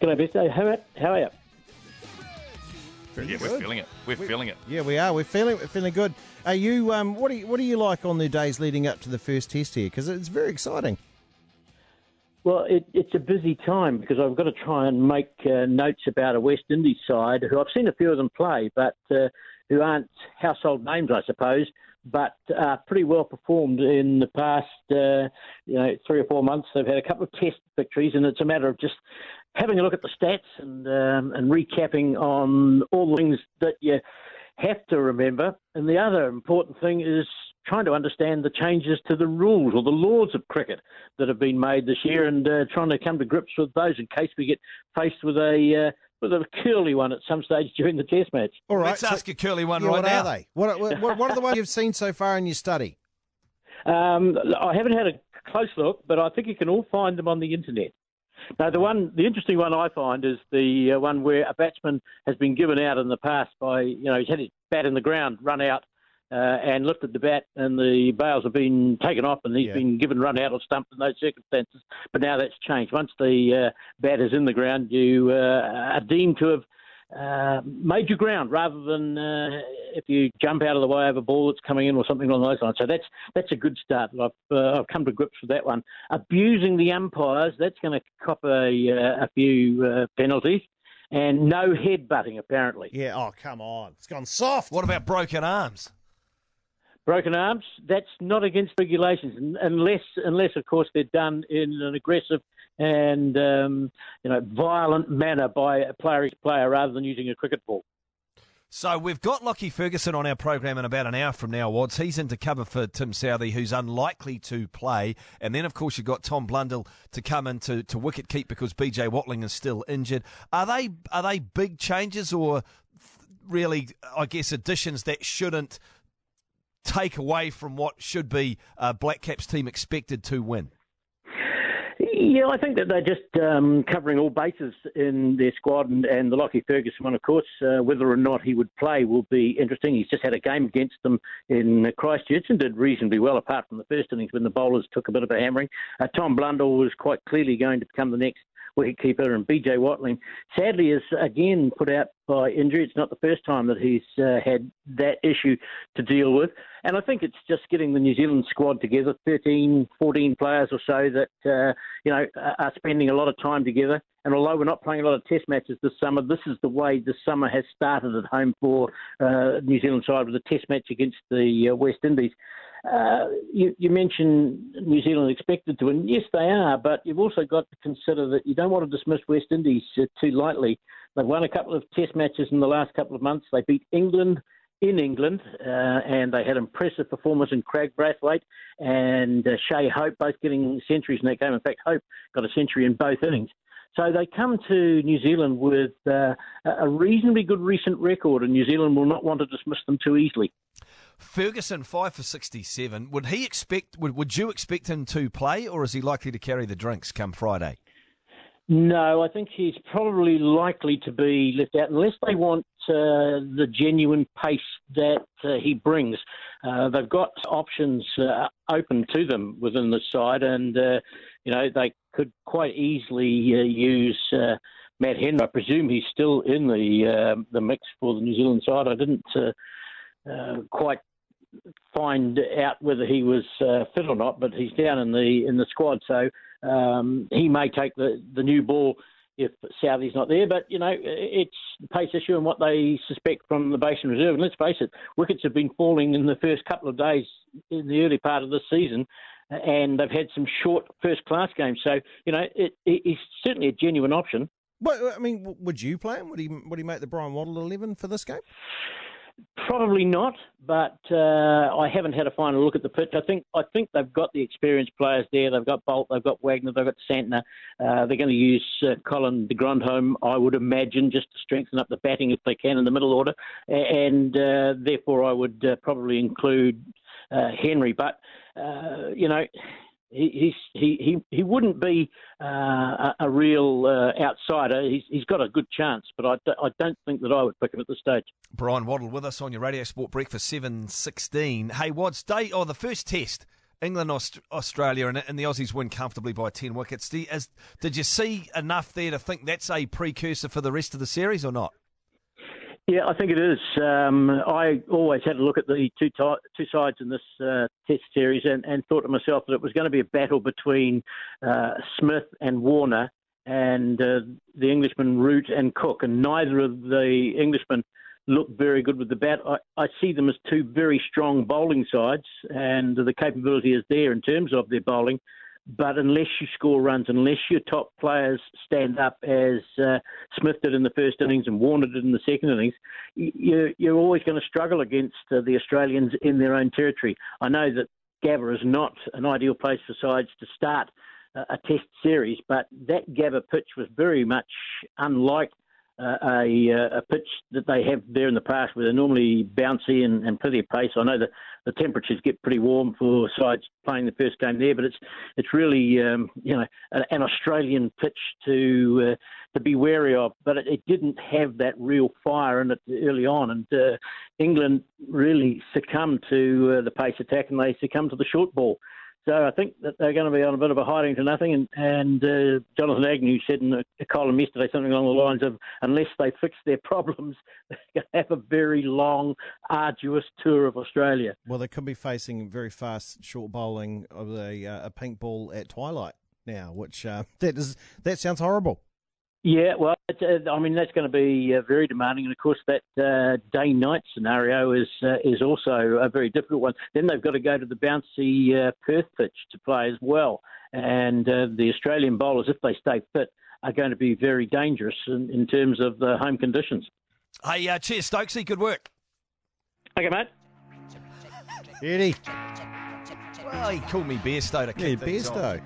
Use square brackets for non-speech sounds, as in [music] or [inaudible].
G'day, Besto. How, how are you? yeah, we're feeling it. We're feeling it. Yeah, we are. We're feeling we're feeling good. Are you? Um, what do you, What do you like on the days leading up to the first test here? Because it's very exciting. Well, it, it's a busy time because I've got to try and make uh, notes about a West Indies side who I've seen a few of them play, but uh, who aren't household names, I suppose, but are pretty well performed in the past, uh, you know, three or four months. They've had a couple of Test victories, and it's a matter of just having a look at the stats and um, and recapping on all the things that you have to remember. And the other important thing is trying to understand the changes to the rules or the laws of cricket that have been made this year, and uh, trying to come to grips with those in case we get faced with a uh, with a curly one at some stage [laughs] during the Test match. All right, Let's so- ask a curly one yeah, right what now. are they? What, what, what are the ones you've seen so far in your study? [laughs] Um, I haven't had a close look, but I think you can all find them on the internet. Now, the one, the interesting one I find is the uh, one where a batsman has been given out in the past by, you know, he's had his bat in the ground, run out, uh, and lifted the bat, and the bails have been taken off, and he's Yeah. been given run out or stumped in those circumstances. But now that's changed. Once the uh, bat is in the ground, you uh, are deemed to have uh, made your ground rather than uh, if you jump out of the way of a ball that's coming in or something along those lines. So that's that's a good start. I've uh, I've come to grips with that one. Abusing the umpires, that's going to cop a uh, a few uh, penalties, and no head butting apparently. Yeah. Oh, come on. It's gone soft. What about broken arms? Broken arms, that's not against regulations unless unless of course they're done in an aggressive and um, you know violent manner by a player each player rather than using a cricket ball. So we've got Lockie Ferguson on our program in about an hour from now, Wads. He's into cover for Tim Southee, who's unlikely to play. And then, of course, you've got Tom Blundell to come in to, to wicket keep because BJ Watling is still injured. Are they are they big changes or really, I guess, additions that shouldn't take away from what should be uh, Black Caps team expected to win? Yeah, I think that they're just um, covering all bases in their squad, and, and the Lockie Ferguson one, of course, uh, whether or not he would play will be interesting. He's just had a game against them in Christchurch and did reasonably well, apart from the first innings when the bowlers took a bit of a hammering. Uh, Tom Blundell was quite clearly going to become the next wicketkeeper, and BJ Watling sadly is again put out by injury. It's not the first time that he's uh, had that issue to deal with. And I think it's just getting the New Zealand squad together, 13, 14 players or so that, uh, you know, are spending a lot of time together. And although we're not playing a lot of test matches this summer, this is the way the summer has started at home for uh, New Zealand side with a test match against the uh, West Indies. Uh, you, you mentioned New Zealand expected to win. Yes, they are, but you've also got to consider that you don't want to dismiss West Indies uh, too lightly. They've won a couple of test matches in the last couple of months. They beat England in England, uh, and they had impressive performance in Kraigg Brathwaite and uh, Shai Hope, both getting centuries in that game. In fact, Hope got a century in both innings. So they come to New Zealand with uh, a reasonably good recent record, and New Zealand will not want to dismiss them too easily. Ferguson five for sixty-seven. Would he expect? Would Would you expect him to play, or is he likely to carry the drinks come Friday? No, I think he's probably likely to be left out unless they want uh, the genuine pace that uh, he brings. Uh, they've got options uh, open to them within the side, and uh, you know they could quite easily uh, use Matt Henry. I presume he's still in the the mix for the New Zealand side. I didn't quite find out whether he was uh, fit or not, but he's down in the in the squad, so um, he may take the the new ball if Southee's not there. But you know, it's the pace issue and what they suspect from the Basin Reserve. And let's face it, wickets have been falling in the first couple of days in the early part of this season. And they've had some short first-class games, so you know it, it, he's certainly a genuine option. But I mean, would you play him? Would he? Would he make the Bryan Waddle eleven for this game? Probably not, but uh, I haven't had a final look at the pitch. I think I think they've got the experienced players there. They've got Boult, they've got Wagner, they've got Santner. Uh, they're going to use uh, Colin de Grandhomme, I would imagine, just to strengthen up the batting if they can in the middle order. And uh, therefore, I would uh, probably include uh, Henry. But you know. He, he, he, he wouldn't be uh, a, a real uh, outsider. He's, he's got a good chance, but I, d- I don't think that I would pick him at this stage. Bryan Waddle with us on your Radio Sport Breakfast seven sixteen. Hey, Wads, day or the first test England, Aust- Australia, and, and, the Aussies win comfortably by 10 wickets. Did, as, did you see enough there to think that's a precursor for the rest of the series or not? Yeah, I think it is. Um, I always had a look at the two t- two sides in this uh, Test series and, and, thought to myself that it was going to be a battle between uh, Smith and Warner and uh, the Englishmen Root and Cook, and neither of the Englishmen looked very good with the bat. I, I see them as two very strong bowling sides, and the capability is there in terms of their bowling. But unless you score runs, unless your top players stand up as uh, Smith did in the first innings and Warner did in the second innings, you're, you're always going to struggle against uh, the Australians in their own territory. I know that Gabba is not an ideal place for sides to start a test series, but that Gabba pitch was very much unlike a, uh, a, pitch that they have there in the past where they're normally bouncy and, and plenty of pace. I know that the temperatures get pretty warm for sides playing the first game there, but it's it's really um, you know an, Australian pitch to uh, to be wary of. But it, it, didn't have that real fire in it early on, and uh, England really succumbed to uh, the pace attack and they succumbed to the short ball. So I think that they're going to be on a bit of a hiding to nothing. And, and uh, Jonathan Agnew said in a, column yesterday something along the lines of, unless they fix their problems, [laughs] they're going to have a very long, arduous tour of Australia. Well, they could be facing very fast short bowling of a, uh, a pink ball at twilight now, which uh, [laughs] that is that sounds horrible. Yeah, well, uh, I mean that's going to be uh, very demanding, and of course that uh, day-night scenario is uh, is also a very difficult one. Then they've got to go to the bouncy uh, Perth pitch to play as well, and uh, the Australian bowlers, if they stay fit, are going to be very dangerous in, in terms of the home conditions. Hey, cheers, Stokesy. Good work. Okay, mate. Eddie. Well, he called me Bairstow to yeah, Bairstow.